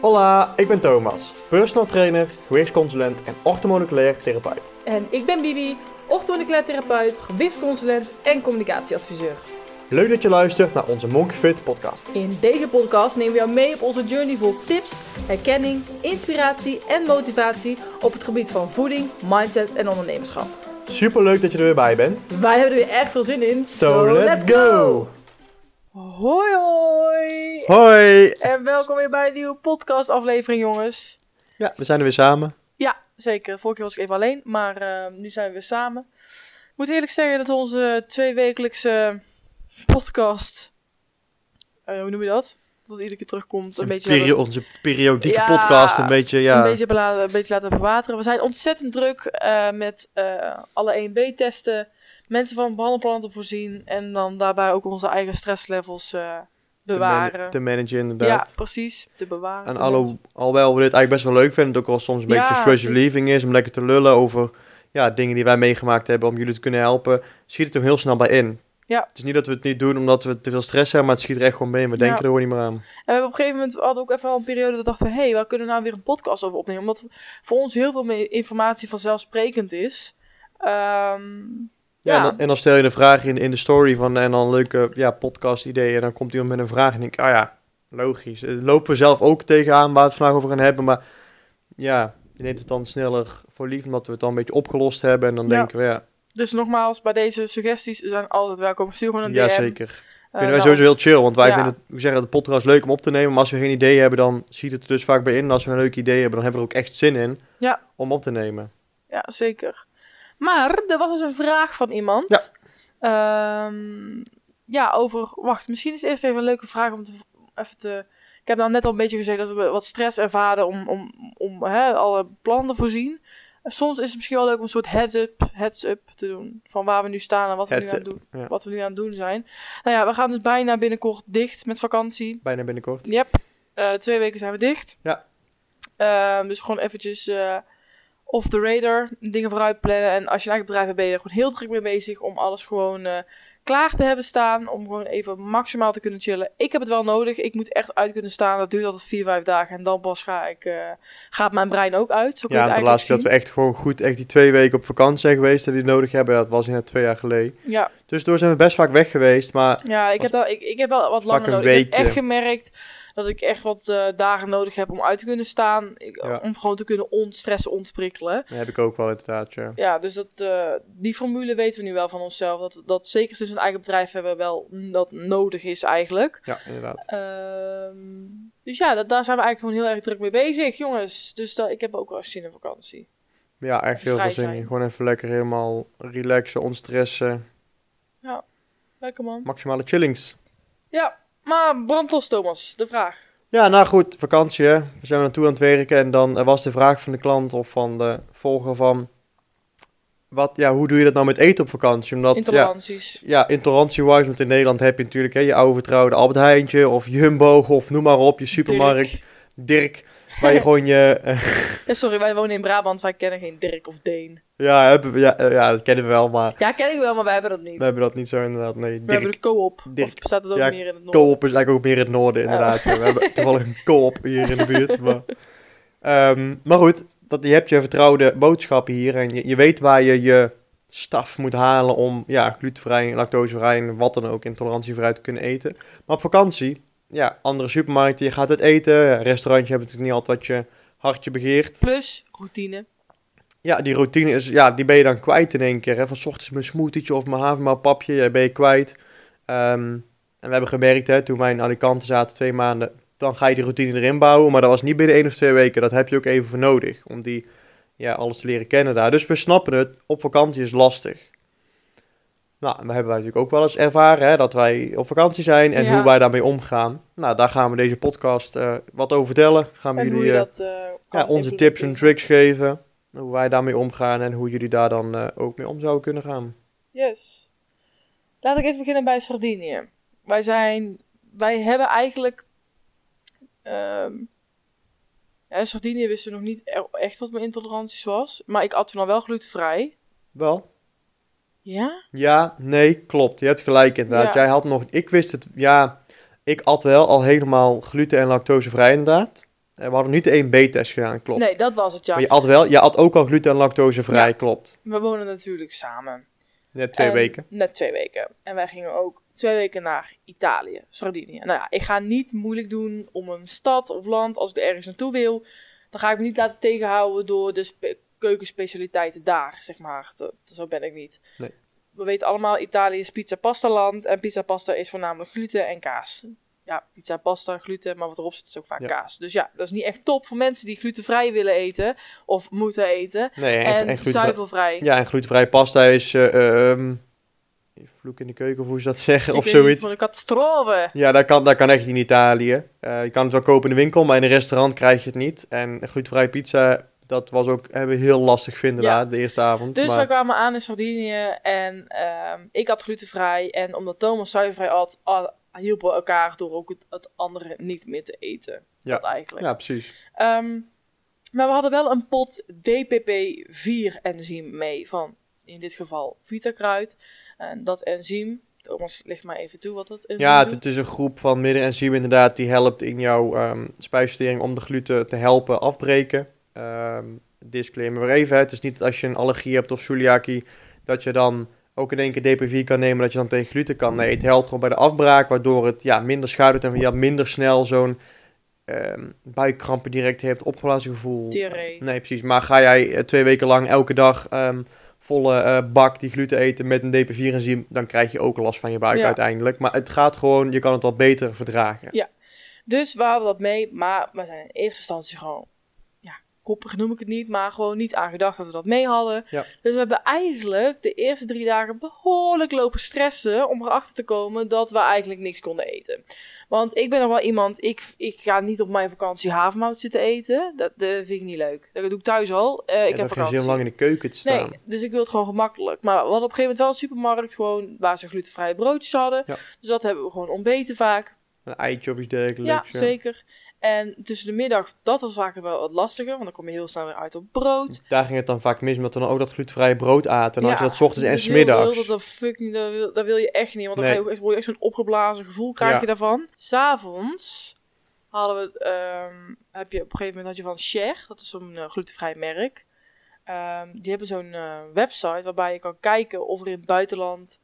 Hola, ik ben Thomas, personal trainer, gewichtsconsulent en orthomoleculair therapeut. En ik ben Bibi, orthomoleculair therapeut, gewichtsconsulent en communicatieadviseur. Leuk dat je luistert naar onze Monkey Fit podcast. In deze podcast nemen we jou mee op onze journey vol tips, herkenning, inspiratie en motivatie op het gebied van voeding, mindset en ondernemerschap. Super leuk dat je er weer bij bent. Wij hebben er weer erg veel zin in. So, let's go! Hoi hoi! Hoi! En welkom weer bij een nieuwe podcast aflevering jongens. Ja, we zijn er weer samen. Ja, zeker. Vorige keer was ik even alleen, maar eh, nu zijn we weer samen. Ik moet eerlijk zeggen dat onze tweewekelijkse podcast, eh, hoe noem je dat? Dat het iedere keer terugkomt, een, Een beetje... perio- onze periodieke Ja, podcast een beetje, ja. Een beetje, bela- een beetje laten bewateren. We zijn ontzettend druk eh, met eh, alle 1B-testen, mensen van behandelplannen te voorzien en dan daarbij ook onze eigen stresslevels te, man- bewaren. te managen inderdaad. ja, precies. Te bewaren. En te alhoewel we dit eigenlijk best wel leuk vinden, het ook wel soms een Ja, beetje stress relieving is, om lekker te lullen over ja, dingen die wij meegemaakt hebben, om jullie te kunnen helpen, schiet het er heel snel bij in. Ja. Het is niet dat we het niet doen omdat we te veel stress hebben, maar het schiet er echt gewoon in. We Ja. denken er gewoon niet meer aan. En we hebben op een gegeven moment we hadden ook even al een periode dat we dachten, hé, hey, waar kunnen we nou weer een podcast over opnemen? Omdat voor ons heel veel meer informatie vanzelfsprekend is. Ehm, Ja, Ja. En, dan, en dan stel je een vraag in, in de story van en dan leuke ja, podcast ideeën en dan komt iemand met een vraag en denk ik, ah ja, logisch. Eh, lopen we zelf ook tegenaan waar we het vandaag over gaan hebben, maar ja, je neemt het dan sneller voor lief omdat we het dan een beetje opgelost hebben en dan Ja. denken we, ja, dus nogmaals, bij deze suggesties zijn altijd welkom. Stuur gewoon een ja DM. zeker. Eh, Vinden wij nou, sowieso heel chill, want wij ja. vinden het, we zeggen de podcast leuk om op te nemen, maar als we geen idee hebben, dan ziet het er dus vaak bij in. En als we een leuk idee hebben, dan hebben we er ook echt zin in Ja. om op te nemen. Ja, zeker. Maar er was dus een vraag van iemand. Ja. Ehm, ja, over... Wacht, misschien is het eerst even een leuke vraag om te, even te... Ik heb nou net al een beetje gezegd dat we wat stress ervaren om, om, om hè, alle plannen te voorzien. Soms is het misschien wel leuk om een soort heads-up heads up te doen. Van waar we nu staan en wat we, nu aan, doen, ja. wat we nu aan het doen zijn. Nou ja, we gaan dus bijna binnenkort dicht met vakantie. Bijna binnenkort. Yep. Eh, twee weken zijn we dicht. Ja. Ehm, dus gewoon eventjes eh, off the radar. Dingen vooruit plannen. En als je een eigen bedrijf hebt, ben je er gewoon heel druk mee bezig om alles gewoon eh, klaar te hebben staan. Om gewoon even maximaal te kunnen chillen. Ik heb het wel nodig. Ik moet echt uit kunnen staan. Dat duurt altijd vier, vijf dagen. En dan pas ga ik, eh, gaat mijn brein ook uit. Zo Ja, het de laatste dat we echt gewoon goed echt die twee weken op vakantie zijn geweest en die nodig hebben, dat was net twee jaar geleden. Ja, Tussendoor zijn we best vaak weg geweest, maar ja ik, heb wel, ik, ik heb wel wat langer nodig. Ik heb echt gemerkt dat ik echt wat eh, dagen nodig heb om uit te kunnen staan. Ik- Ja. Om gewoon te kunnen ontstressen, ontprikkelen. dat heb ik ook wel inderdaad, ja. Ja, dus dat, eh, die formule weten we nu wel van onszelf. Dat, dat zeker sinds we een eigen bedrijf hebben wel dat nodig is eigenlijk. Ja, inderdaad. Ehm, dus ja, dat, daar zijn we eigenlijk gewoon heel erg druk mee bezig, jongens. Dus dat, ik heb ook wel zin in vakantie. Ja, echt heel veel zin in. Gewoon even lekker helemaal relaxen, ontstressen, Lekker man. maximale chillings. Ja, maar brandlos Thomas, de vraag. Ja, nou goed, vakantie hè. We zijn naartoe aan het werken en dan was de vraag van de klant of van de volger van... Wat, ja, hoe doe je dat nou met eten op vakantie? Omdat, ja, Intoleranties. ja, intolerantie-wise, want in Nederland heb je natuurlijk hè, je oude vertrouwde Albert Heijntje of Jumbo of noem maar op, je supermarkt, Dirk. Dirk, waar je gewoon je... eh, Ja, sorry, wij wonen in Brabant, wij kennen geen Dirk of Deen. Ja, hebben we, ja, eh, ja, dat kennen we wel, maar Ja, ken ik wel, maar wij hebben dat niet. we hebben dat niet zo inderdaad. Nee, we hebben de co-op. Dirk. Of bestaat het ook Ja, meer in het noorden? Co-op is eigenlijk ook meer in het noorden, inderdaad. ja. We hebben toevallig een co-op hier in de buurt. Maar, Ehm, maar goed, dat, je hebt je vertrouwde boodschappen hier en je, je weet waar je je staf moet halen om ja, glutenvrij, lactosevrij en wat dan ook intolerantievrij te kunnen eten. Maar op vakantie, ja, andere supermarkten, je gaat het eten. Restaurantje hebt natuurlijk niet altijd wat je hartje begeert. Plus routine. Ja, die routine is, ja, die ben je dan kwijt in één keer. Hè? Van 's ochtends mijn smoothietje of mijn havermoutpapje, ja, ben je kwijt. Ehm, en we hebben gemerkt, hè, toen wij in Alicante zaten, twee maanden, dan ga je die routine erin bouwen. Maar dat was niet binnen één of twee weken. Dat heb je ook even voor nodig, om die, ja, alles te leren kennen daar. Dus we snappen het, op vakantie is lastig. Nou, en dat hebben wij natuurlijk ook wel eens ervaren, hè, dat wij op vakantie zijn en Ja. hoe wij daarmee omgaan. Nou, daar gaan we deze podcast eh, wat over vertellen. Gaan we En jullie eh, dat eh, ja, onze tips en tricks geven. Hoe wij daarmee omgaan en hoe jullie daar dan eh, ook mee om zouden kunnen gaan. Yes. Laat ik eens beginnen bij Sardinië. Wij zijn, wij hebben eigenlijk, ehm ja, in Sardinië wisten nog niet e- echt wat mijn intoleranties was, maar ik at toen al wel glutenvrij. Wel? Ja? Ja, nee, klopt. Je hebt gelijk inderdaad. Ja. Jij had nog, ik wist het, ja, ik at wel al helemaal gluten- en lactosevrij inderdaad. Eh, we hadden niet de 1B-test gedaan, klopt. Nee, dat was het, ja. Maar je had wel, je had ook al gluten- en lactosevrij, Ja. klopt. We wonen natuurlijk samen. Net twee En- weken. Net twee weken. En wij gingen ook twee weken naar Italië, Sardinië. Nou ja, ik ga niet moeilijk doen om een stad of land, als ik er ergens naartoe wil, dan ga ik me niet laten tegenhouden door de spe- keukenspecialiteiten daar, zeg maar. Dat, zo ben ik niet. Nee. We weten allemaal, Italië is pizza pasta land en pizza pasta is voornamelijk gluten en kaas. Ja, pizza pasta, gluten, maar wat erop zit is ook vaak Ja. kaas. Dus ja, dat is niet echt top voor mensen die glutenvrij willen eten of moeten eten. Nee, en, En, en glutenvrij- zuivelvrij. Ja, en glutenvrije pasta is... eh, ehm, vloek in de keuken, of hoe ze dat zeggen, Ik of niet, zoiets. maar een catastrofe. Ja, dat kan, dat kan echt in Italië. Eh, je kan het wel kopen in de winkel, maar in een restaurant krijg je het niet. En glutenvrije pizza, dat was ook hebben we heel lastig vinden Ja. daar, de eerste avond. Dus maar, wij kwamen aan in Sardinië en ehm, ik had glutenvrij. En omdat Thomas zuivervrij had, hielpen elkaar door ook het, het andere niet meer te eten. Ja. Dat eigenlijk. ja, precies. Ehm, maar we hadden wel een pot DPP-4-enzym mee van, in dit geval, Vitakruid. En dat enzym, Thomas, ligt maar even toe wat dat enzym Ja, doet. het is een groep van middenenzymen inderdaad, die helpt in jouw ehm spijsvertering om de gluten te helpen afbreken. Ehm disclaimer weer even, het is niet als je een allergie hebt of celiakie, dat je dan ook in één keer DP4 kan nemen, dat je dan tegen gluten kan. Nee, het helpt gewoon bij de afbraak, waardoor het ja, minder schade doet en je minder snel zo'n ehm buikkrampen direct hebt, opgeblazen gevoel. Diarree. Nee, precies. Maar ga jij eh, twee weken lang elke dag ehm, volle eh, bak die gluten eten met een DP4-enzym, dan krijg je ook last van je buik Ja. uiteindelijk. Maar het gaat gewoon, je kan het al beter verdragen. Ja. Dus we hadden dat mee, maar we zijn in eerste instantie gewoon, koppig noem ik het niet, maar gewoon niet aan gedacht dat we dat mee hadden. Ja. Dus we hebben eigenlijk de eerste drie dagen behoorlijk lopen stressen om erachter te komen dat we eigenlijk niks konden eten. Want ik ben nog wel iemand, ik, ik ga niet op mijn vakantie havermout zitten eten. Dat, vind ik niet leuk. Dat doe ik thuis al. Eh, ik heb vakantie. om lang in de keuken te staan. Nee, dus ik wil het gewoon gemakkelijk. Maar we hadden op een gegeven moment wel een supermarkt gewoon waar ze glutenvrije broodjes hadden. Ja. Dus dat hebben we gewoon ontbeten vaak. Een eitje of iets dergelijks. Ja, zeker. En tussen de middag, dat was vaker wel wat lastiger, want dan kom je heel snel weer uit op brood. Daar ging het dan vaak mis, omdat we dan ook dat glutenvrije brood aten. Dan had je dat ochtends en smiddags. Dat, fucking, dat, wil, dat wil je echt niet, want dan Nee. ga je word je echt zo'n opgeblazen gevoel krijg Ja. je daarvan. S'avonds hadden we, ehm, heb je op een gegeven moment had je van Cher, dat is zo'n eh, glutenvrij merk. Ehm, die hebben zo'n eh, website waarbij je kan kijken of er in het buitenland...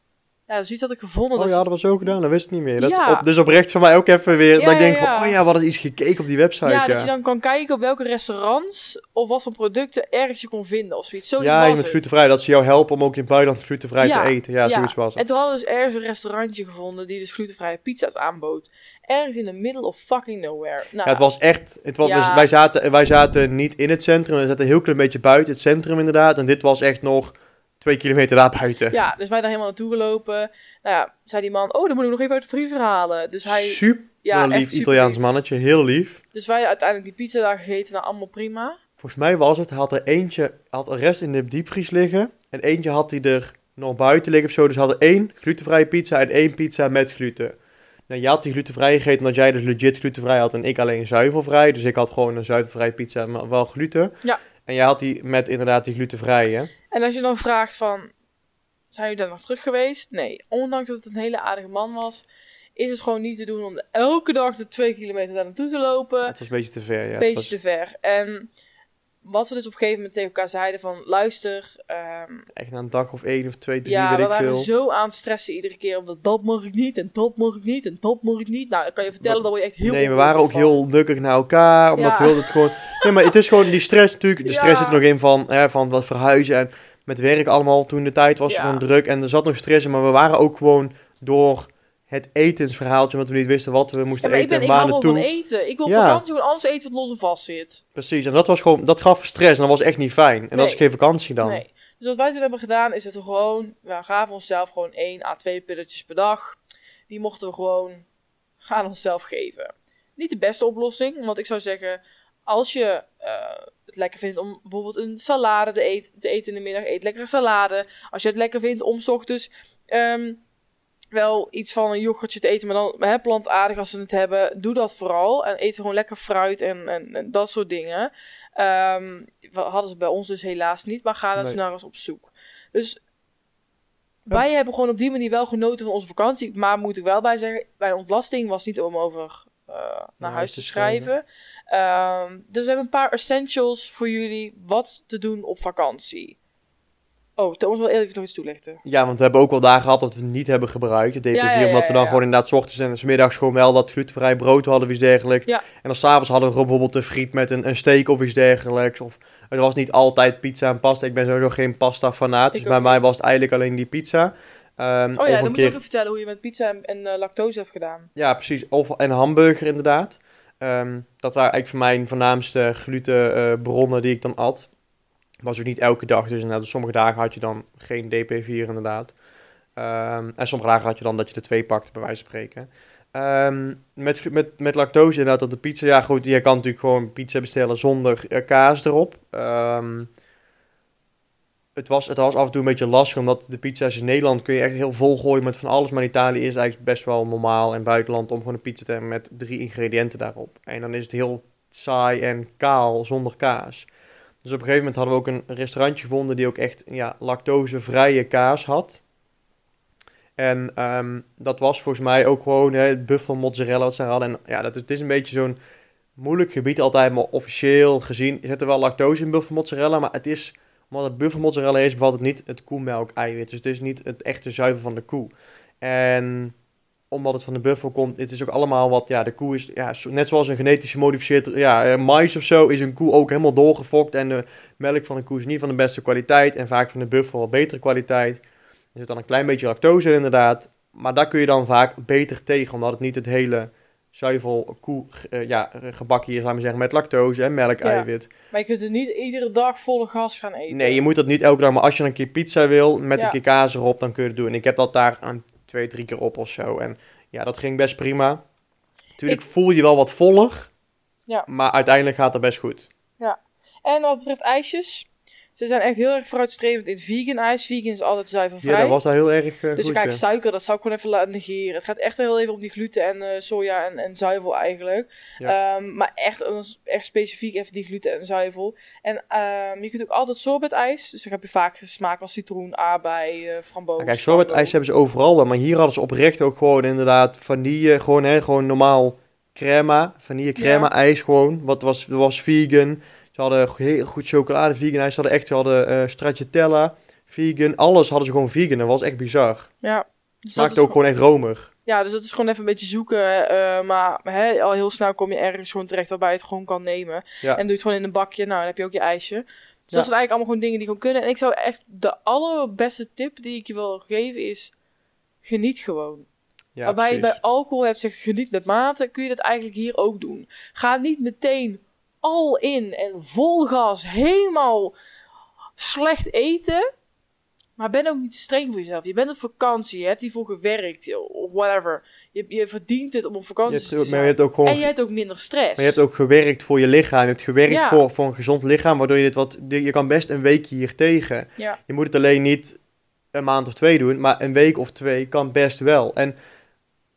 Ja, dat is iets dat ik gevonden. Oh dat ja, hadden we zo gedaan, dat wist ik niet meer. Dat Ja. is op, dus oprecht voor mij ook even weer, Ja, dat ik denk ja. van, oh ja, we hadden iets gekeken op die website. ja, dat je dan kan kijken op welke restaurants of wat voor producten ergens je kon vinden of zoiets. Zoiets ja was met glutenvrij, dat ze jou helpen om ook in het buitenland glutenvrij te eten. Ja, zoiets was het. En toen hadden we dus ergens een restaurantje gevonden die dus glutenvrije pizza's aanbood. Ergens in the middle of fucking nowhere. Nou, het was echt, het was, dus wij, zaten, wij zaten niet in het centrum, we zaten een heel klein beetje buiten het centrum inderdaad. En dit was echt nog twee kilometer daar buiten. ja, dus wij daar helemaal naartoe gelopen. Nou ja, zei die man, oh, dan moet ik nog even uit de vriezer halen. Dus hij, Super ja, lief echt super Italiaans lief. mannetje, heel lief. Dus wij uiteindelijk die pizza daar gegeten, nou allemaal prima. Volgens mij was het, hij had er eentje, had een rest in de diepvries liggen. En eentje had hij er nog buiten liggen of zo. Dus hij had één glutenvrije pizza en één pizza met gluten. Nou, je had die glutenvrij gegeten omdat jij dus legit glutenvrij had en ik alleen zuivelvrij. Dus ik had gewoon een zuivelvrije pizza, maar wel gluten. Ja. En jij had die met inderdaad die glutenvrije. En als je dan vraagt van, zijn jullie daar nog terug geweest? Nee, ondanks dat het een hele aardige man was, is het gewoon niet te doen om elke dag de twee kilometer daar naartoe te lopen. Het was een beetje te ver, ja. Beetje was te ver. En wat we dus op een gegeven moment tegen elkaar zeiden van, luister, ehm, echt na een dag of één of twee, drie, ja, weet we ik waren veel. zo aan het stressen iedere keer, omdat dat mag ik niet, en dat mag ik niet, en dat mag ik niet. Nou, dan kan je vertellen, dat je echt heel nee, we waren ook van. heel nukkig naar elkaar, omdat Ja. we wilden het gewoon... Nee, maar het is gewoon die stress natuurlijk. De stress Ja. zit er nog in van, hè, van wat verhuizen en met werk allemaal. Toen de tijd was Ja. gewoon druk en er zat nog stress in. Maar we waren ook gewoon door het etensverhaaltje, omdat we niet wisten wat we Ja, moesten ik, eten ben, en ik hou wel van eten. Ik wil Ja. vakantie gewoon alles eten wat los en vast zit. Precies, en dat was gewoon, dat gaf stress en dat was echt niet fijn. En dat Nee. is geen vakantie dan. Nee. Dus wat wij toen hebben gedaan, is dat we gewoon, we gaven onszelf gewoon 1 à 2 pilletjes per dag. Die mochten we gewoon aan onszelf geven. Niet de beste oplossing, want ik zou zeggen, als je eh, het lekker vindt om bijvoorbeeld een salade te eten, te eten in de middag, eet lekkere salade. Als je het lekker vindt om 's ochtends ehm, wel iets van een yoghurtje te eten, maar dan hè, plantaardig als ze het hebben, doe dat vooral. En eet gewoon lekker fruit en, en, en dat soort dingen. We hadden ze bij ons dus helaas niet, maar ga daar Nee. naar eens op zoek. Dus wij hebben gewoon op die manier wel genoten van onze vakantie. Maar moet ik wel bij zeggen, bij ontlasting was niet om over eh, naar huis te schrijven. Ehm, dus we hebben een paar essentials voor jullie wat te doen op vakantie. Oh, Thomas wil even nog iets toelichten. Ja, want we hebben ook wel dagen gehad dat we het niet hebben gebruikt, het DP4, Ja, ja, ja, omdat we dan gewoon inderdaad 's ochtends en 's middags gewoon wel dat glutenvrij brood hadden of iets dergelijks. En dan s'avonds hadden we bijvoorbeeld een friet met een, een steak of iets dergelijks. Of het was niet altijd pizza en pasta. Ik ben sowieso geen pasta fanaat, dus bij mij was het eigenlijk alleen die pizza. Ehm, Oh ja, dan moet je ook nog vertellen hoe je met pizza en, en eh, lactose hebt gedaan. Ja, precies. Of en hamburger inderdaad. Ehm, dat waren eigenlijk voor mij mijn voornaamste glutenbronnen die ik dan at. Was ook niet elke dag, dus inderdaad, sommige dagen had je dan geen DP4 inderdaad. Ehm, en sommige dagen had je dan dat je er twee pakte, bij wijze van spreken. Ehm, met, met, met lactose inderdaad, dat de pizza, ja goed, je kan natuurlijk gewoon pizza bestellen zonder eh, kaas erop. Ehm, het, was, het was af en toe een beetje lastig, omdat de pizza's in Nederland kun je echt heel vol gooien met van alles. Maar in Italië is eigenlijk best wel normaal in buitenland om gewoon een pizza te hebben met drie ingrediënten daarop. En dan is het heel saai en kaal zonder kaas. Dus op een gegeven moment hadden we ook een restaurantje gevonden die ook echt ja, lactosevrije kaas had. En ehm, dat was volgens mij ook gewoon hè, het buffel mozzarella wat ze hadden. En ja, dat is, het is een beetje zo'n moeilijk gebied altijd, maar officieel gezien zit er wel lactose in buffel mozzarella. Maar het is, omdat het buffel mozzarella is, bevat het niet het koemelk eiwit. Dus het is niet het echte zuivel van de koe. En omdat het van de buffel komt, het is ook allemaal wat, ja, de koe is, ja, net zoals een genetisch gemodificeerd, ja, eh, mais of zo, is een koe ook helemaal doorgefokt. En de melk van een koe is niet van de beste kwaliteit en vaak van de buffel wat betere kwaliteit. Er zit dan een klein beetje lactose in inderdaad, maar daar kun je dan vaak beter tegen, omdat het niet het hele zuivel koe, eh, ja, gebakje is, laten we zeggen, met lactose en melk, Ja. eiwit. Maar je kunt er niet iedere dag volle gas gaan eten. Nee, je moet dat niet elke dag, maar als je dan een keer pizza wil met Ja. een keer kaas erop, dan kun je het doen. Ik heb dat daar aan twee, drie keer op of zo. En ja, dat ging best prima. Tuurlijk voel je wel wat voller, Ja. maar uiteindelijk gaat het best goed. En wat betreft ijsjes, ze zijn echt heel erg vooruitstrevend in vegan ijs. Vegan is altijd Ja, zuivelvrij. dat was daar heel erg eh, dus goed. kijk, ja. suiker, dat zou ik gewoon even laten negeren. Het gaat echt heel even om die gluten en eh, soja en, en zuivel eigenlijk. Ja. Ehm, maar echt, een- echt specifiek even die gluten en zuivel. En ehm, je kunt ook altijd sorbet-ijs. Dus dan heb je vaak smaak als citroen, aardbei, eh framboos. Ja, kijk, sorbet ijs hebben ze overal maar hier hadden ze oprecht ook gewoon inderdaad vanille, gewoon, hè, gewoon normaal crema, vanille crema ijs gewoon. Wat was, was vegan. Ze hadden heel goed chocolade vegan. Ze hadden echt, ze hadden eh stracciatella, vegan, alles hadden ze gewoon vegan. Dat was echt bizar. Ja. Dus is ook gewoon echt romig. Ja, dus dat is gewoon even een beetje zoeken. eh, maar hè, al heel snel kom je ergens gewoon terecht waarbij je het gewoon kan nemen. Ja. En doe je het gewoon in een bakje. Nou, dan heb je ook je ijsje. Dus Ja. dat zijn eigenlijk allemaal gewoon dingen die gewoon kunnen. En ik zou echt de allerbeste tip die ik je wil geven is... Geniet gewoon. Ja, waarbij je bij alcohol hebt zegt geniet met mate, kun je dat eigenlijk hier ook doen. Ga niet meteen al in en vol gas helemaal slecht eten. Maar ben ook niet streng voor jezelf. Je bent op vakantie, je hebt hiervoor gewerkt, of whatever. Je, je verdient het om op vakantie hebt, te maar je zijn. hebt ook gewoon En je hebt ook minder stress. Maar je hebt ook gewerkt voor je lichaam. Je hebt gewerkt Ja. voor, voor een gezond lichaam, waardoor je dit wat... Je kan best een weekje hier tegen. Ja. Je moet het alleen niet een maand of twee doen, maar een week of twee kan best wel. En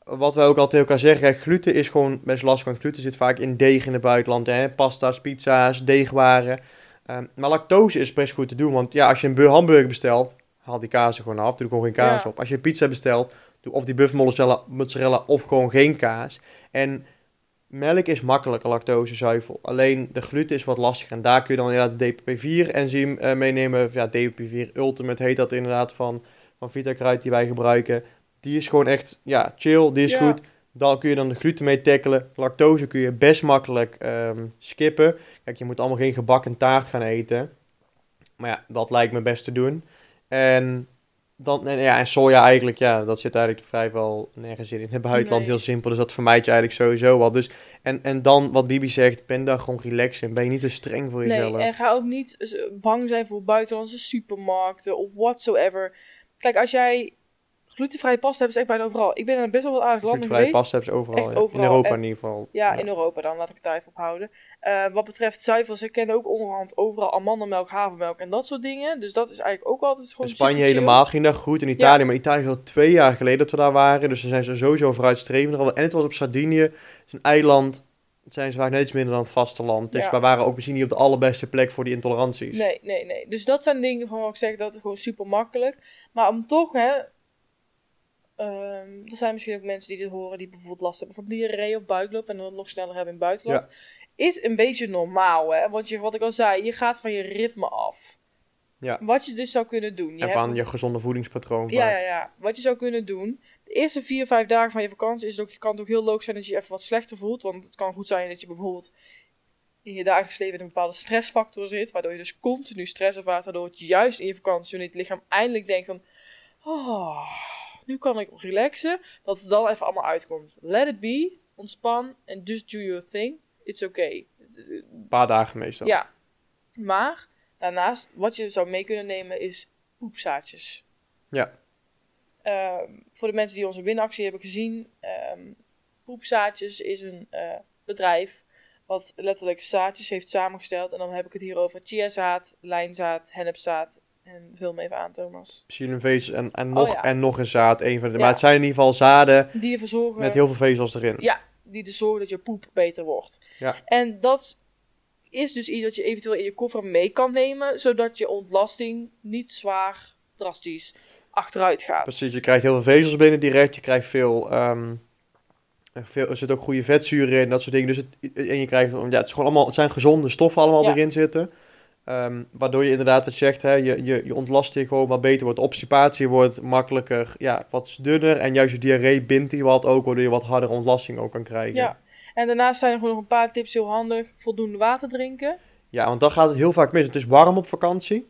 wat wij ook altijd tegen elkaar zeggen, gluten is gewoon best lastig, want gluten zit vaak in deeg in het buitenland. Hè? Pasta's, pizza's, deegwaren. Ehm, maar lactose is best goed te doen, want ja, als je een bu- hamburger bestelt, haal die kaas er gewoon af, doe er gewoon geen kaas Ja. op. Als je een pizza bestelt, doe of die buff mozzarella, mozzarella of gewoon geen kaas. En melk is makkelijker lactose zuivel. Alleen de gluten is wat lastiger. En daar kun je dan inderdaad de DPP4-enzym eh, meenemen. Ja, DPP4 Ultimate heet dat inderdaad van, van Vitakruid die wij gebruiken. Die is gewoon echt, ja, chill, die is Ja. goed. Dan kun je dan de gluten mee tackelen. Lactose kun je best makkelijk ehm, skippen. Kijk, je moet allemaal geen gebak en taart gaan eten. Maar ja, dat lijkt me best te doen. En, dan, en, ja, en soja eigenlijk, ja, dat zit eigenlijk vrijwel nergens in. In het buitenland Nee. heel simpel, dus dat vermijd je eigenlijk sowieso wel. Dus, en, en dan, wat Bibi zegt, ben daar gewoon relaxed in. Ben je niet te streng voor jezelf. Nee, en ga ook niet bang zijn voor buitenlandse supermarkten of whatsoever. Kijk, als jij glutenvrije pasta hebt, is echt bijna overal. Ik ben in best wel wat aardig landen Glutenvrije geweest. pasta hebben ze overal. Echt ja. overal. In Europa En- in ieder geval. Ja, in Europa dan, laat ik het daar even op houden. Eh, wat betreft zuivels, ik ken ook onderhand overal amandelmelk, havermelk en dat soort dingen. Dus dat is eigenlijk ook altijd gewoon In Spanje helemaal ging dat goed. In Italië, maar Italië is al twee jaar geleden dat we daar waren. Dus dan zijn ze sowieso vooruitstrevend. En het was op Sardinië. Het is een eiland. Het zijn ze vaak net iets minder dan het vasteland. Dus Ja. we waren ook misschien niet op de allerbeste plek voor die intoleranties. Nee, nee, nee. Dus dat zijn dingen van wat ik zeg, dat is gewoon super makkelijk. Maar om toch, hè, Ehm, er zijn misschien ook mensen die dit horen die bijvoorbeeld last hebben van diarree of buikloop en dat nog sneller hebben in het buitenland. Is een beetje normaal, hè? Want je, wat ik al zei, je gaat van je ritme af. Ja. Wat je dus zou kunnen doen. Je En hebt van je gezonde voedingspatroon. Ja, ja, ja. Wat je zou kunnen doen. De eerste vier, vijf dagen van je vakantie is het ook, kan het ook heel logisch zijn dat je je even wat slechter voelt. Want het kan goed zijn dat je bijvoorbeeld in je dagelijks leven in een bepaalde stressfactor zit. Waardoor je dus continu stress ervaart. Waardoor het juist in je vakantie, wanneer het lichaam eindelijk denkt van... Oh, nu kan ik relaxen. Dat het dan even allemaal uitkomt. Let it be. Ontspan. En just do your thing. It's okay. Een paar dagen meestal. Ja. Maar daarnaast, wat je zou mee kunnen nemen is poepzaadjes. Ja. Ehm, voor de mensen die onze winactie hebben gezien, ehm Poepzaadjes is een eh, bedrijf wat letterlijk zaadjes heeft samengesteld. En dan heb ik het hier over chiazaad, lijnzaad, hennepzaad en vul me even aan, Thomas. En, en, nog, Oh, ja. en nog een zaad. Een van de, Ja. Maar het zijn in ieder geval zaden Die ervoor zorgen... met heel veel vezels erin. Ja, die dus zorgen dat je poep beter wordt. Ja. En dat is dus iets dat je eventueel in je koffer mee kan nemen, zodat je ontlasting niet zwaar drastisch achteruit gaat. Precies, je krijgt heel veel vezels binnen direct. Je krijgt veel, ehm, veel er zit ook goede vetzuren in, dat soort dingen. Dus het, en je krijgt, ja, het, is gewoon allemaal, het zijn gezonde stoffen allemaal Ja. erin zitten. Ehm, waardoor je inderdaad wat je zegt, hè, je, je, je ontlasting gewoon wat beter wordt. Obstipatie wordt makkelijker, ja, wat dunner. En juist je diarree bindt die wat ook, waardoor je wat harder ontlasting ook kan krijgen. Ja. En daarnaast zijn er gewoon nog een paar tips heel handig. Voldoende water drinken. Ja, want dan gaat het heel vaak mis. Het is warm op vakantie.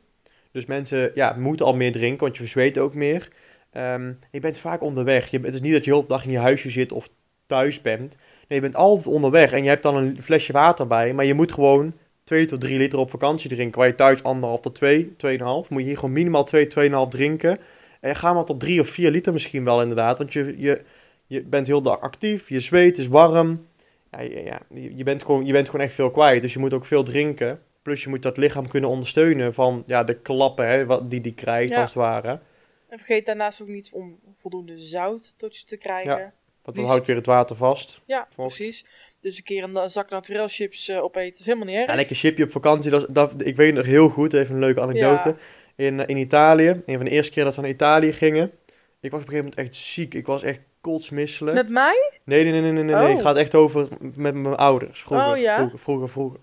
Dus mensen ja, moeten al meer drinken, want je verzweet ook meer. Ehm, je bent vaak onderweg. Je, het is niet dat je heel de dag in je huisje zit of thuis bent. Nee, je bent altijd onderweg en je hebt dan een flesje water bij. Maar je moet gewoon 2 tot 3 liter op vakantie drinken. Waar je thuis anderhalf tot 2, 2,5. Moet je hier gewoon minimaal 2, 2,5 drinken. En ga maar tot 3 of 4 liter misschien wel inderdaad. Want je, je, je bent heel dag actief. Je zweet, is warm. Ja, je, ja, je, bent gewoon, je bent gewoon echt veel kwijt. Dus je moet ook veel drinken. Plus je moet dat lichaam kunnen ondersteunen van ja, de klappen hè, wat, die die krijgt Ja. als het ware. En vergeet daarnaast ook niet om voldoende zout tot je te krijgen. Ja, Want dan houdt weer het water vast. Vocht. precies. Dus een keer een zak naturel chips eh, opeten is helemaal niet erg. Ja, lekker chipje op vakantie. Dat, is- dat, ik weet nog heel goed, even een leuke anekdote. In, eh, in Italië, een van de eerste keer dat we naar Italië gingen. Ik was op een gegeven moment echt ziek. Ik was echt kotsmisselijk. Met mij? Nee, nee, nee, nee, nee. nee. Oh. Het gaat echt over met mijn ouders. Vroeger, Oh, ja? vroeger, vroeger, vroeger.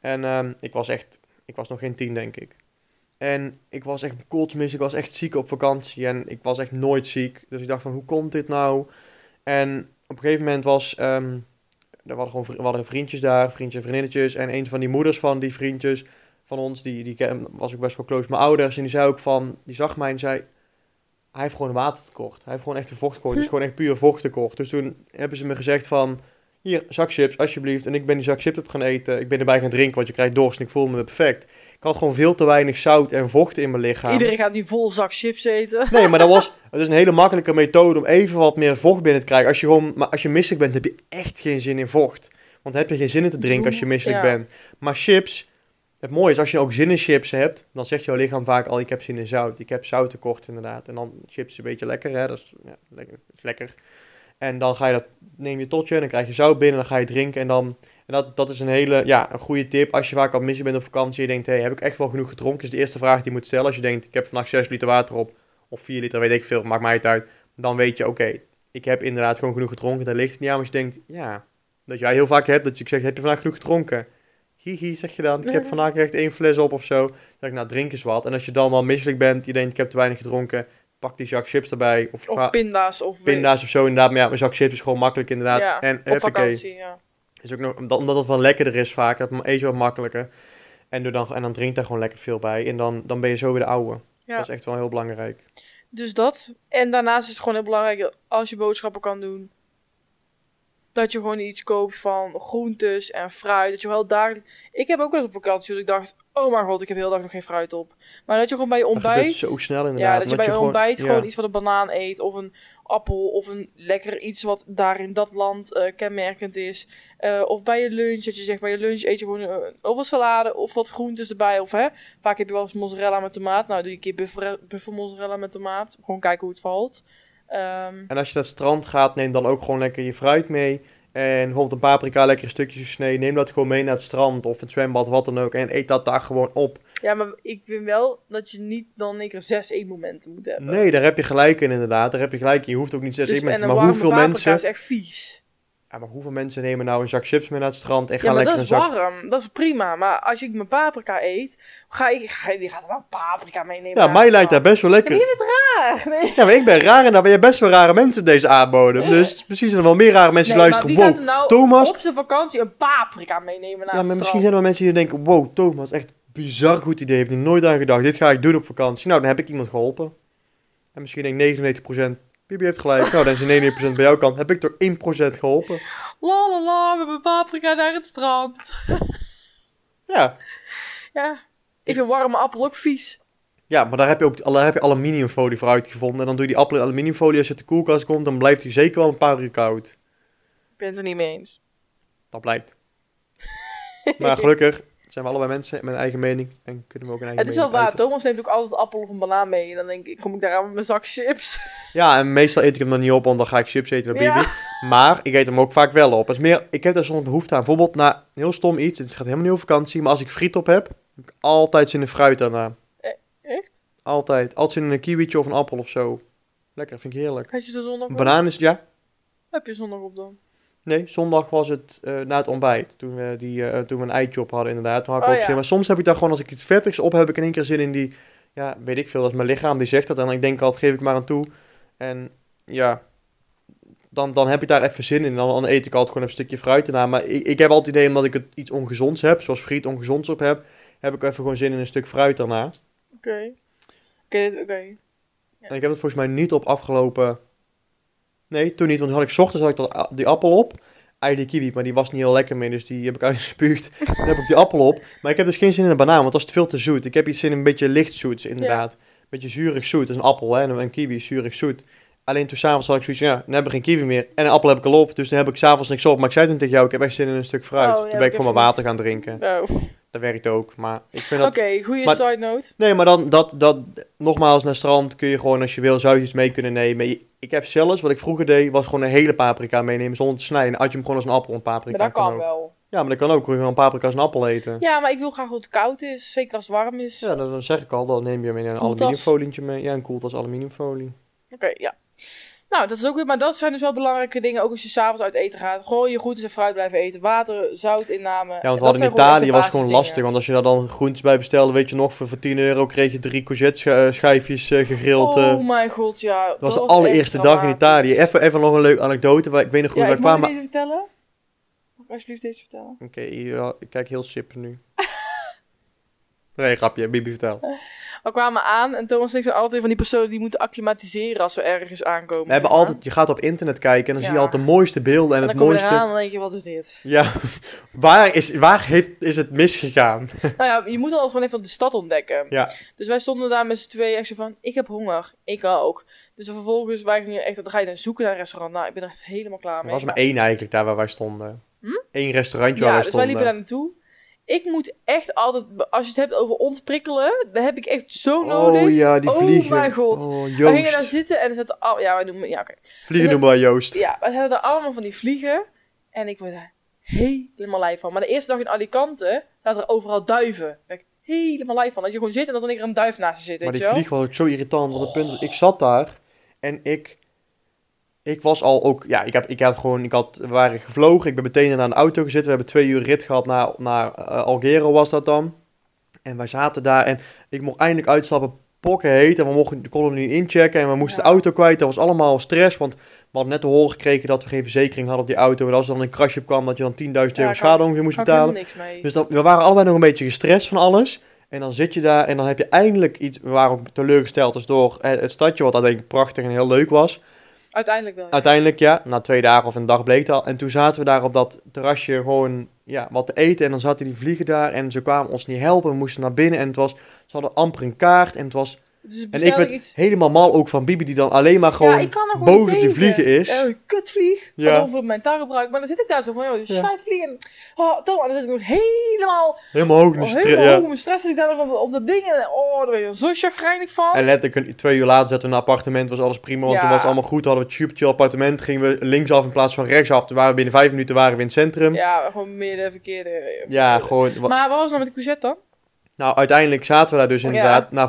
En ehm, ik was echt, ik was nog geen tien, denk ik. En ik was echt kotsmisselijk, ik was echt ziek op vakantie. En ik was echt nooit ziek. Dus ik dacht van, hoe komt dit nou? En op een gegeven moment was, ehm, er waren gewoon we hadden vriendjes daar, vriendjes en vriendinnetjes. En een van die moeders van die vriendjes van ons, die, die was ook best wel close met mijn ouders. En die zei ook van, die zag mij en zei, hij heeft gewoon een watertekort. Hij heeft gewoon echt een vochttekort. Is Hm. gewoon echt puur vochttekort. Dus toen hebben ze me gezegd van, hier, zak chips, alsjeblieft. En ik ben die zak chips op gaan eten. Ik ben erbij gaan drinken, want je krijgt dorst en ik voel me perfect. Ik had gewoon veel te weinig zout en vocht in mijn lichaam. Iedereen gaat nu vol zak chips eten. Nee, maar dat was, het is een hele makkelijke methode om even wat meer vocht binnen te krijgen. Als je gewoon, maar als je misselijk bent, heb je echt geen zin in vocht. Want dan heb je geen zin in te drinken als je misselijk Ja. bent. Maar chips, het mooie is als je ook zin in chips hebt, dan zegt jouw lichaam vaak al, ik heb zin in zout. Ik heb zouttekort inderdaad. En dan chips een beetje lekker, hè. Dat is, ja, lekker, is lekker. En dan ga je dat, neem je totje en dan krijg je zout binnen, dan ga je drinken en dan... En dat, dat is een hele, ja, een goede tip. Als je vaak al misselijk bent op vakantie en je denkt, hey, heb ik echt wel genoeg gedronken? Is de eerste vraag die je moet stellen. Als je denkt, ik heb vannacht 6 liter water op, of 4 liter, weet ik veel, maakt mij het uit. Dan weet je, oké, ik heb inderdaad gewoon genoeg gedronken. Daar ligt het niet aan, als je denkt, ja, dat jij heel vaak hebt, dat je zegt, heb je vandaag genoeg gedronken? Hihi, zeg je dan. Ik heb vandaag echt één fles op of zo. Dan zeg ik, nou, drink eens wat. En als je dan wel misselijk bent, je denkt, ik heb te weinig gedronken, pak die zak chips erbij. Of, pinda's. Of pinda's of zo, inderdaad. Maar ja, een zak chips is gewoon makkelijk, inderdaad. Ja, en Op vakantie, ja. Is ook nog, omdat, omdat het wel lekkerder is vaak, dat eet je wat makkelijker. En, dan, en dan drink daar gewoon lekker veel bij. En dan, dan ben je zo weer de oude. Ja. Dat is echt wel heel belangrijk. Dus dat. En daarnaast is het gewoon heel belangrijk dat als je boodschappen kan doen, dat je gewoon iets koopt van groentes en fruit. Dat je wel dagelijks... Ik heb ook wel eens op vakantie dat ik dacht, oh mijn god, ik heb heel dag nog geen fruit op. Maar dat je gewoon bij je ontbijt... zo snel inderdaad. Ja, dat je bij je ontbijt ja. gewoon iets van een banaan eet. Of een appel. Of een lekker iets wat daar in dat land eh, kenmerkend is. Eh, of bij je lunch. Dat je zegt bij je lunch eet je gewoon eh, of een salade. Of wat groentes erbij. Of hè, vaak heb je wel eens mozzarella met tomaat. Nou doe je een keer buffer, buffer mozzarella met tomaat. Gewoon kijken hoe het valt. Ehm, En als je naar het strand gaat, neem dan ook gewoon lekker je fruit mee. En bijvoorbeeld een paprika, lekkere stukjes gesneden. Neem dat gewoon mee naar het strand of het zwembad, wat dan ook. En eet dat daar gewoon op. Ja, maar ik vind wel dat je niet dan één keer zes eetmomenten moet hebben. Nee, daar heb je gelijk in inderdaad. Daar heb je gelijk in. Je hoeft ook niet zes dus, en eetmomenten. een Maar warme hoeveel paprika mensen... is echt vies. Ja, maar hoeveel mensen nemen nou een zak chips mee naar het strand en Ja, gaan maar lekker dat een is zak... warm. Dat is prima. Maar als ik mijn paprika eet, ga ik... Ga, wie gaat er nou paprika meenemen? Ja, mij het lijkt dat strand? best wel Ja, lekker. maar je bent raar. Nee. Ja, maar ik ben raar en daar ben je best wel rare mensen op deze aardbodem. Dus precies zijn er wel meer rare mensen Nee, die maar luisteren. wie Wow, nou Thomas. op zijn vakantie een paprika meenemen naar Ja, het maar misschien strand? zijn er wel mensen die denken, wow, Thomas, echt bizar goed idee. Heb je nooit aan gedacht. Dit ga ik doen op vakantie. Nou, dan heb ik iemand geholpen. En misschien denk ik 99%, Bibi heeft gelijk. Nou, dan is die 99% bij jouw kant. Heb ik toch 1% geholpen? La la la, met mijn paprika naar het strand. Ja. Ja, ik vind warme appel ook vies. Ja, maar daar heb je ook daar heb je aluminiumfolie voor uitgevonden. En dan doe je die appel in aluminiumfolie. Als je uit de koelkast komt, dan blijft die zeker wel een paar uur koud. Ik ben het er niet mee eens. Dat blijkt. Maar gelukkig zijn we allebei mensen met een eigen mening. En kunnen we ook een eigen Het is wel mening waar, uiten. Thomas neemt ook altijd appel of een banaan mee. En dan denk ik, kom ik daar aan met mijn zak chips. Ja, en meestal eet ik hem dan niet op, want dan ga ik chips eten met Bibi. Ja. Maar ik eet hem ook vaak wel op. Het is meer, ik heb daar soms behoefte aan. Bijvoorbeeld na heel stom iets. Het gaat helemaal niet over vakantie. Maar als ik friet op heb, heb ik altijd zin in fruit daarna. Echt? Altijd. Altijd zin in een kiwietje of een appel of zo. Lekker, vind ik heerlijk. Had je de zondag op? banaan is, ja. Heb je zondag op dan? Nee, zondag was het eh, na het ontbijt. Toen we, die, eh, toen we een eitje op hadden, inderdaad. Toen had ik Oh, ook ja. zin. Maar soms heb ik daar gewoon, als ik iets vettigs op heb, ik in één keer zin in die... Ja, weet ik veel. Dat is mijn lichaam die zegt dat. En ik denk altijd, geef ik maar aan toe. En ja, dan, dan heb ik daar even zin in. En dan, dan eet ik altijd gewoon een stukje fruit erna. Maar ik, ik heb altijd het idee, omdat ik het iets ongezonds heb, zoals friet ongezonds op heb, heb ik even gewoon zin in een stuk fruit daarna. Oké. Oké, oké. En ik heb het volgens mij niet op afgelopen... Nee, toen niet. Want toen had ik 's ochtends had ik dat, die appel op. Ei die kiwi, maar die was niet heel lekker meer. Dus die heb ik uitgespuugd. Dan heb ik die appel op. Maar ik heb dus geen zin in een banaan, want dat is veel te zoet. Ik heb iets zin in een beetje licht zoets, inderdaad. Een beetje zuurig zoet. Dat is een appel, hè. En een kiwi is zuurig zoet. Alleen toen s'avonds had ik zoiets ja, dan heb ik geen kiwi meer. En een appel heb ik al op, dus dan heb ik s'avonds niks op. Maar ik zei toen tegen jou, ik heb echt zin in een stuk fruit. Oh, ja, toen ben ik gewoon maar water gaan drinken. Oh. Dat werkt ook, maar ik vind Oké, dat... goede maar- side note. Nee, maar dan, dat, dat, nogmaals, naar strand kun je gewoon, als je wil, zoutjes mee kunnen nemen. Ik heb zelfs, wat ik vroeger deed, was gewoon een hele paprika meenemen zonder te snijden. Had je hem gewoon als een appel, een paprika. Maar dat kan wel. Ja, maar dat kan ook. Kun je gewoon een paprika als een appel eten. Ja, maar ik wil graag hoe het koud is. Zeker als het warm is. Ja, dan, zeg ik al, dan neem je hem in een Koeltas. aluminiumfolietje mee. Ja, een koeltas aluminiumfolie. Oké, ja. Nou, dat is ook weer, maar dat zijn dus wel belangrijke dingen. Ook als je s'avonds uit eten gaat. Gewoon je groentes en fruit blijven eten. Water, zout inname. Ja, want we Dat hadden in Italië was gewoon lastig. Want als je daar dan groentes bij bestelde, weet je nog, voor, voor 10 euro kreeg je drie courgette schijfjes eh, gegrild. eh. Oh mijn god, ja. dat was de allereerste dag in. Italië. Even, even nog een leuke anekdote. Waar, ik weet nog goed, Ja, wij ik mag kwamen... deze vertellen? Mag ik alsjeblieft deze vertellen? Oké, ja, ik kijk heel sip nu. nee, grapje. Bibi, vertel. We kwamen aan en Thomas en ik zijn altijd van die personen die moeten acclimatiseren als we ergens aankomen. We hebben zeg maar. altijd, je gaat op internet kijken en dan Ja. zie je altijd de mooiste beelden en, En het dan kom je mooiste... eraan en dan denk je, wat is dit? Ja, waar, is, waar heeft, is het misgegaan? nou ja, je moet altijd gewoon even de stad ontdekken. Ja. Dus wij stonden daar met z'n tweeën echt zo van, ik heb honger, ik ook. Dus vervolgens, wij gingen echt, dan ga je dan zoeken naar een restaurant. Nou, ik ben er echt helemaal klaar Er mee. was maar één eigenlijk daar waar wij stonden. Hm? Eén restaurantje Ja, waar wij dus wij stonden. liepen daar naartoe. Ik moet echt altijd, als je het hebt over ontprikkelen, dat heb ik echt zo nodig. Oh ja, die Oh vliegen. mijn god. Oh, We gingen daar zitten en er zaten al, ja, wij noemen, ja, oké. Vliegen noemen wij Joost. Ja, we hadden allemaal van die vliegen. En ik word daar helemaal lijf van. Maar de eerste dag in Alicante zaten er overal duiven. Daar ben ik helemaal lijf van. Dat je gewoon zit en dat dan er een duif naast je zit, Maar weet die vlieg was ook zo irritant. Want het punt is, ik zat daar en ik, ik was al ook, ja, ik heb, ik heb gewoon, ik had, we waren gevlogen. Ik ben meteen naar een auto gezeten. We hebben twee uur rit gehad naar, naar eh, Algero was dat dan. En wij zaten daar en ik mocht eindelijk uitstappen, pokken heet. En we mochten, konden er niet inchecken en we moesten Ja. de auto kwijt. Dat was allemaal stress, want we hadden net te horen gekregen dat we geen verzekering hadden op die auto. En als er dan een crashje kwam, dat je dan 10.000 euro ik- schade ongeveer moest betalen. niks mee. Dus dan, we waren allebei nog een beetje gestrest van alles. En dan zit je daar en dan heb je eindelijk iets. We waren ook teleurgesteld dus door het, het stadje, wat uiteindelijk prachtig en heel leuk was. Uiteindelijk wel. Uiteindelijk, ja, na twee dagen of een dag bleek het al. En toen zaten we daar op dat terrasje gewoon ja, wat te eten. En dan zaten die vliegen daar en ze kwamen ons niet helpen. We moesten naar binnen en het was, ze hadden amper een kaart. En het was, Dus En ik werd iets... helemaal mal ook van Bibi die dan alleen maar gewoon ja, die vliegen is. Eh, kutvlieg. Ja. Ja. Over mijn taalgebruik. Maar dan zit ik daar zo van, joh, je Ja. vliegen. Oh, Tom, en dan zit ik nog helemaal, helemaal hoog in de oh, helemaal ja. hoog mijn stress. Zit ik daar nog op, op dat ding. En oh, daar ben je zo chagrijnig van. En letterlijk twee uur later zaten we een appartement, was alles prima, want Ja. toen was het allemaal goed. Hadden we het super chill appartement, gingen we linksaf in plaats van rechtsaf. Toen waren we binnen vijf minuten waren we in het centrum. Ja, Ja, gewoon meer de verkeerde... verkeerde. gewoon. Maar wat was nou met de courgette dan? Nou, uiteindelijk zaten we daar dus Ja. inderdaad, na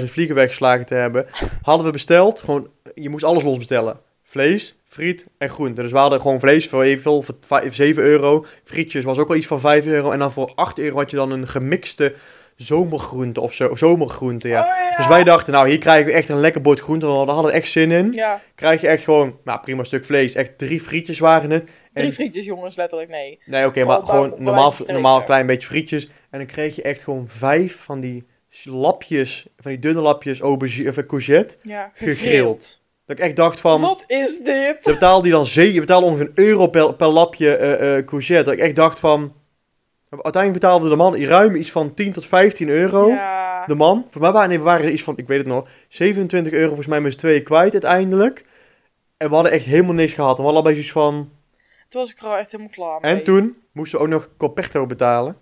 35.000 vliegen weggeslagen te hebben, hadden we besteld, gewoon, je moest alles los bestellen. Vlees, friet en groente. Dus we hadden gewoon vlees voor evenveel, voor vijf- 7 euro. Frietjes was ook wel iets van 5 euro. En dan voor 8 euro had je dan een gemixte zomergroente of zo, zomergroente, ja. Oh, ja. Dus wij dachten, nou, hier krijgen we echt een lekker bord groente. Daar hadden we echt zin in. Ja, Krijg je echt gewoon, nou, prima stuk vlees. Echt drie frietjes waren het. Drie En- frietjes jongens, letterlijk, nee. Nee, oké, maar gewoon bij normaal, normaal klein beetje frietjes. En dan kreeg je echt gewoon vijf van die lapjes, van die dunne lapjes aubergine, of eh, courgette, Ja, gegrild. Dat ik echt dacht van, Wat is dit? je betaalde die dan ze je betaalde ongeveer een euro per, per lapje eh, courgette. Dat ik echt dacht van, uiteindelijk betaalde de man ruim iets van 10 tot 15 euro. Ja. De man, voor mij waren, nee, we waren iets van, ik weet het nog, 27 euro volgens mij met z'n tweeën kwijt uiteindelijk. En we hadden echt helemaal niks gehad. En we hadden allebei zoiets van, Toen was ik er al echt helemaal klaar mee. En toen moesten we ook nog Coperto betalen.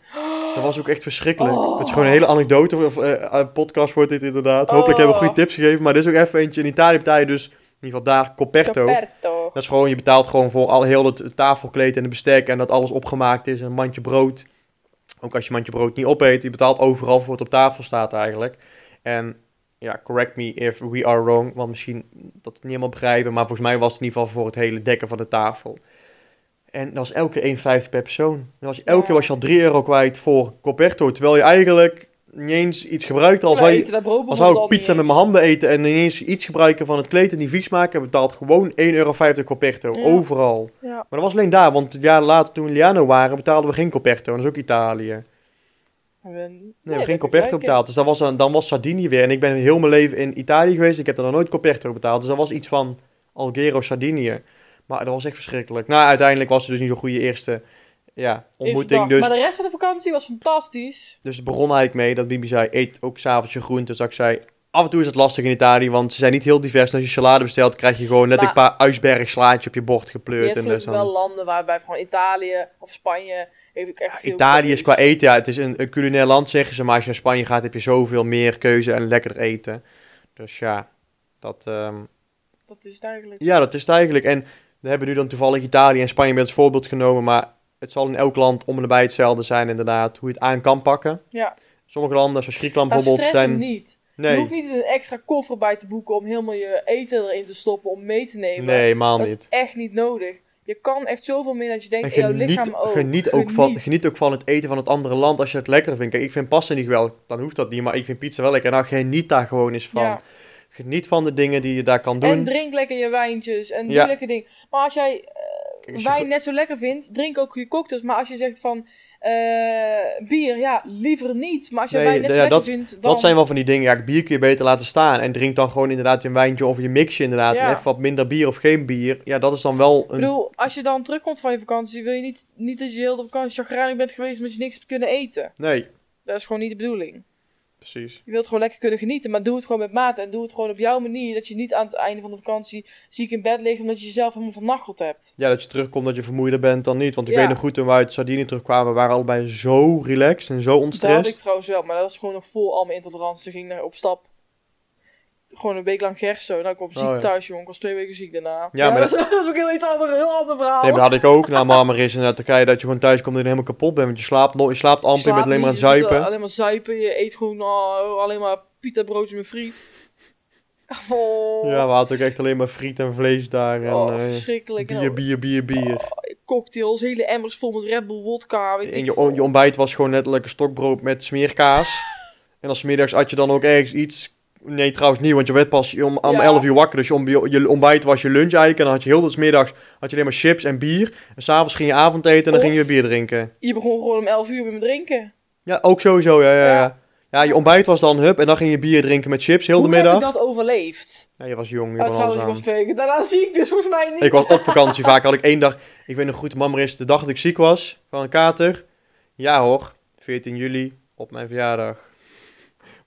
Dat was ook echt verschrikkelijk. Oh. Het is gewoon een hele anekdote of eh, podcast wordt dit inderdaad. Hopelijk hebben we Oh. goede tips gegeven. Maar dit is ook even eentje. In Italië betaal je dus, in ieder geval daar, Coperto. Coperto. Dat is gewoon, je betaalt gewoon voor al heel het tafelkleed en de bestek. En dat alles opgemaakt is. Een mandje brood. Ook als je mandje brood niet opeet. Je betaalt overal voor wat op tafel staat eigenlijk. En ja, correct me if we are wrong. Want misschien dat het niet helemaal begrijpen. Maar volgens mij was het in ieder geval voor het hele dekken van de tafel. En dat was elke keer 1,50 per persoon. Dan was je, elke Ja. keer was je al 3 euro kwijt voor Coperto. Terwijl je eigenlijk niet eens iets gebruikt. Als Wij als zou ik pizza met mijn handen eten en ineens iets gebruiken van het kleed en die vies maken, betaalt gewoon 1,50 euro Coperto. Ja. Overal. Ja. Maar dat was alleen daar, want het jaar later toen we in Liano waren, betaalden we geen Coperto. En dat is ook Italië. Nee, Nee, we hebben geen Coperto betaald. Dus dat was dan, dan was Sardinië weer. En ik ben heel mijn leven in Italië geweest. Ik heb er nog nooit Coperto betaald. Dus dat was iets van Alghero, Sardinië. Maar dat was echt verschrikkelijk. Nou, uiteindelijk was het dus niet zo'n goede eerste ja, ontmoeting. Dus, Maar de rest van de vakantie was fantastisch. dus het begon eigenlijk mee dat Bibi zei, eet ook s'avonds je groente. Dus ik zei, af en toe is het lastig in Italië, want ze zijn niet heel divers. En als je salade bestelt, krijg je gewoon net Maar- een paar ijsbergslaatjes op je bord Je gepleurd. hebt En gelukkig dus dan- wel landen waarbij gewoon Italië of Spanje heeft echt veel Italië is qua eten, ja, het is een, een culinair land, zeggen ze. Maar als je naar Spanje gaat, heb je zoveel meer keuze en lekkerder eten. Dus ja, dat, ehm, Dat is het eigenlijk. ja, dat is het eigenlijk. En we hebben nu dan toevallig Italië en Spanje met als voorbeeld genomen. Maar het zal in elk land om en nabij hetzelfde zijn, inderdaad. Hoe je het aan kan pakken. Ja. Sommige landen, zoals Griekenland Maar bijvoorbeeld, zijn... niet. Je Nee, hoeft niet een extra koffer bij te boeken om helemaal je eten erin te stoppen om mee te nemen. nee, helemaal dat niet. is echt niet nodig. Je kan echt zoveel meer dat je denkt, En in jouw geniet, lichaam ook. geniet, ook van, geniet ook van het eten van het andere land als je het lekker vindt. Kijk, ik vind pasta niet geweldig, dan hoeft dat niet. Maar ik vind pizza wel lekker. Nou, geniet daar gewoon eens van. Ja. Geniet van de dingen die je daar kan doen. En drink lekker je wijntjes en Ja. doe lekker dingen. Maar als jij eh, wijn net zo lekker vindt, drink ook je cocktails. Maar als je zegt van eh, bier, ja, liever niet. Maar als Nee, wijn net zo ja, lekker dat- vindt, dan... Dat zijn wel van die dingen. Ja, bier kun je beter laten staan. En drink dan gewoon inderdaad een wijntje of je mixje inderdaad. Ja. En even wat minder bier of geen bier. Ja, dat is dan wel Ik een... bedoel, als je dan terugkomt van je vakantie, wil je niet, niet dat je heel de vakantie chagrijnig bent geweest omdat je niks hebt kunnen eten. Nee, Dat is gewoon niet de bedoeling. Precies. Je wilt gewoon lekker kunnen genieten, maar doe het gewoon met mate. En doe het gewoon op jouw manier, dat je niet aan het einde van de vakantie ziek in bed ligt omdat je jezelf helemaal vernacheld hebt. Ja, dat je terugkomt dat je vermoeider bent dan niet. Want ik Ja. weet nog goed, toen we uit Sardinië terugkwamen, waren we allebei zo relaxed en zo Dat had ik trouwens wel, maar dat was gewoon nog vol al mijn intolerantie. Ze ging naar op stap. Gewoon een week lang gerso. Nou, ik kom ziek Oh, ja. thuis, jongen. Ik was twee weken ziek daarna. Ja, maar dat, is, dat is ook heel iets anders, een heel ander verhaal. Nee, maar dat had ik ook. Nou, mama is in Turkije dat je gewoon thuis komt en helemaal kapot bent. Want je slaapt, no- je slaapt amper, je bent alleen maar aan niet, het je zit, zuipen. eh, alleen maar zuipen. Je eet gewoon oh, alleen maar pita broodjes met friet. Oh, Ja, we hadden ook echt alleen maar friet en vlees daar. En oh eh, verschrikkelijk. bier, En bier, bier, bier. cocktails, hele emmers vol met Red Bull wodka. Weet En ik je, je ontbijt was gewoon letterlijk een stokbrood met smeerkaas. en als middags had je dan ook ergens iets... Nee, trouwens niet, want je werd pas om, om Ja. 11 uur wakker. Dus je, om, je, ontbijt was je lunch eigenlijk. En dan had je heel de middags had je alleen maar chips en bier. En s'avonds ging je avondeten en dan Of- ging je weer bier drinken. Je begon gewoon om 11 uur met me drinken. Ja, ook sowieso, ja, ja, Ja. ja. Je ontbijt was dan hup en dan ging je bier drinken met chips heel Hoe de heb middag. je dat overleefd? Ja, je was jong, je Oh, trouwens, ik was twee weken daarna ziek, dus volgens mij niet. Ik was op vakantie vaak, had ik één dag... Ik weet nog goed, mama is de dag dat ik ziek was, van een kater. Ja hoor, 14 juli, op mijn verjaardag.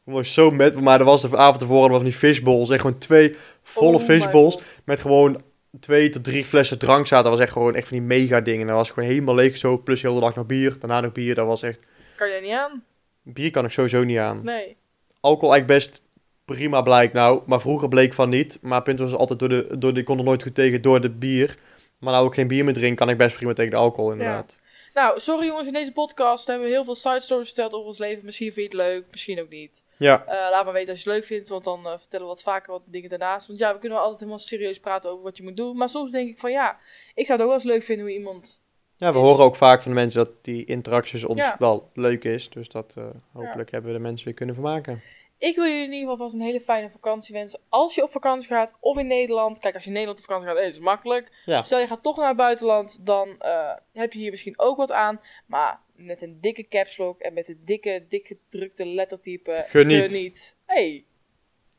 Gewoon zo met, maar er was de avond tevoren was van die fishballs, echt gewoon twee volle Oh God. met gewoon twee tot drie flessen drank zaten. Dat was echt gewoon echt van die mega dingen. Dat was gewoon helemaal leeg zo, plus heel de dag nog bier, daarna nog bier. Dat was echt, Kan jij niet aan? bier kan ik sowieso niet aan. Nee. Alcohol eigenlijk best prima blijkt nou, maar vroeger bleek van niet. Maar punt was altijd door de, door de, ik kon er nooit goed tegen door de bier. Maar nou ik geen bier meer drink, kan ik best prima tegen de alcohol inderdaad. Nou, sorry jongens, in deze podcast hebben we heel veel side stories verteld over ons leven. Misschien vind je het leuk, misschien ook niet. Ja, Eh, laat maar weten als je het leuk vindt, want dan eh, vertellen we wat vaker wat dingen daarnaast. Want ja, we kunnen wel altijd helemaal serieus praten over wat je moet doen. Maar soms denk ik van ja, ik zou het ook wel eens leuk vinden hoe iemand... ja we Is- horen ook vaak van de mensen dat die interacties ons Ja. wel leuk is. Dus dat eh, hopelijk hebben we de mensen weer kunnen vermaken. Ik wil jullie in ieder geval vast een hele fijne vakantie wensen. Als je op vakantie gaat of in Nederland. Kijk, als je in Nederland op vakantie gaat, is het makkelijk. Ja. Stel je gaat toch naar het buitenland, dan heb je hier misschien ook wat aan. Maar met een dikke caps lock en met een dikke, dik gedrukte lettertype. Geniet. Geniet. hey,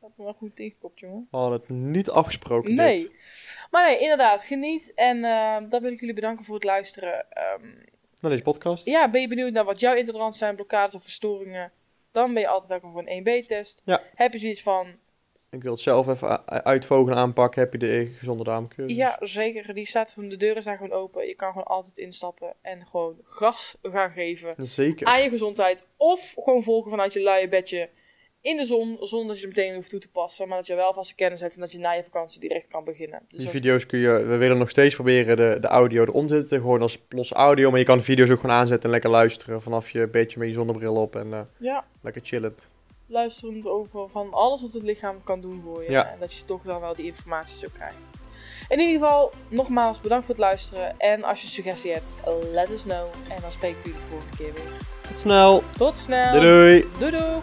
dat is wel goed ingekopt, jongen. We hadden het niet afgesproken. Nee. dit. Maar nee, inderdaad, geniet. En eh, dan wil ik jullie bedanken voor het luisteren. Ehm, Naar deze podcast. ja, ben je benieuwd naar wat jouw intoleranties zijn, blokkades of verstoringen? Dan ben je altijd welkom voor een 1B-test. Ja. Heb je zoiets van, Ik wil het zelf even uitvogelen aanpakken. Heb je de gezonde damecursus? ja, zeker, die staat de deuren zijn gewoon open. Je kan gewoon altijd instappen en gewoon gas gaan geven Zeker. aan je gezondheid. Of gewoon volgen vanuit je luie bedje in de zon, zonder dat je er meteen hoeft toe te passen. Maar dat je wel vast de kennis hebt en dat je na je vakantie direct kan beginnen. Dus Die video's kun je, we willen nog steeds proberen de, de audio eronder te zetten, gewoon als losse audio. Maar je kan de video's ook gewoon aanzetten en lekker luisteren vanaf je beetje met je zonnebril op en eh, ja, lekker chillend. Luisterend over van alles wat het lichaam kan doen voor je. Ja. En dat je toch dan wel die informatie zo krijgt. In ieder geval, nogmaals bedankt voor het luisteren. En als je een suggestie hebt, let us know. En dan spreken we jullie de volgende keer weer. Tot snel. Tot snel. Doei doei. Doei doei.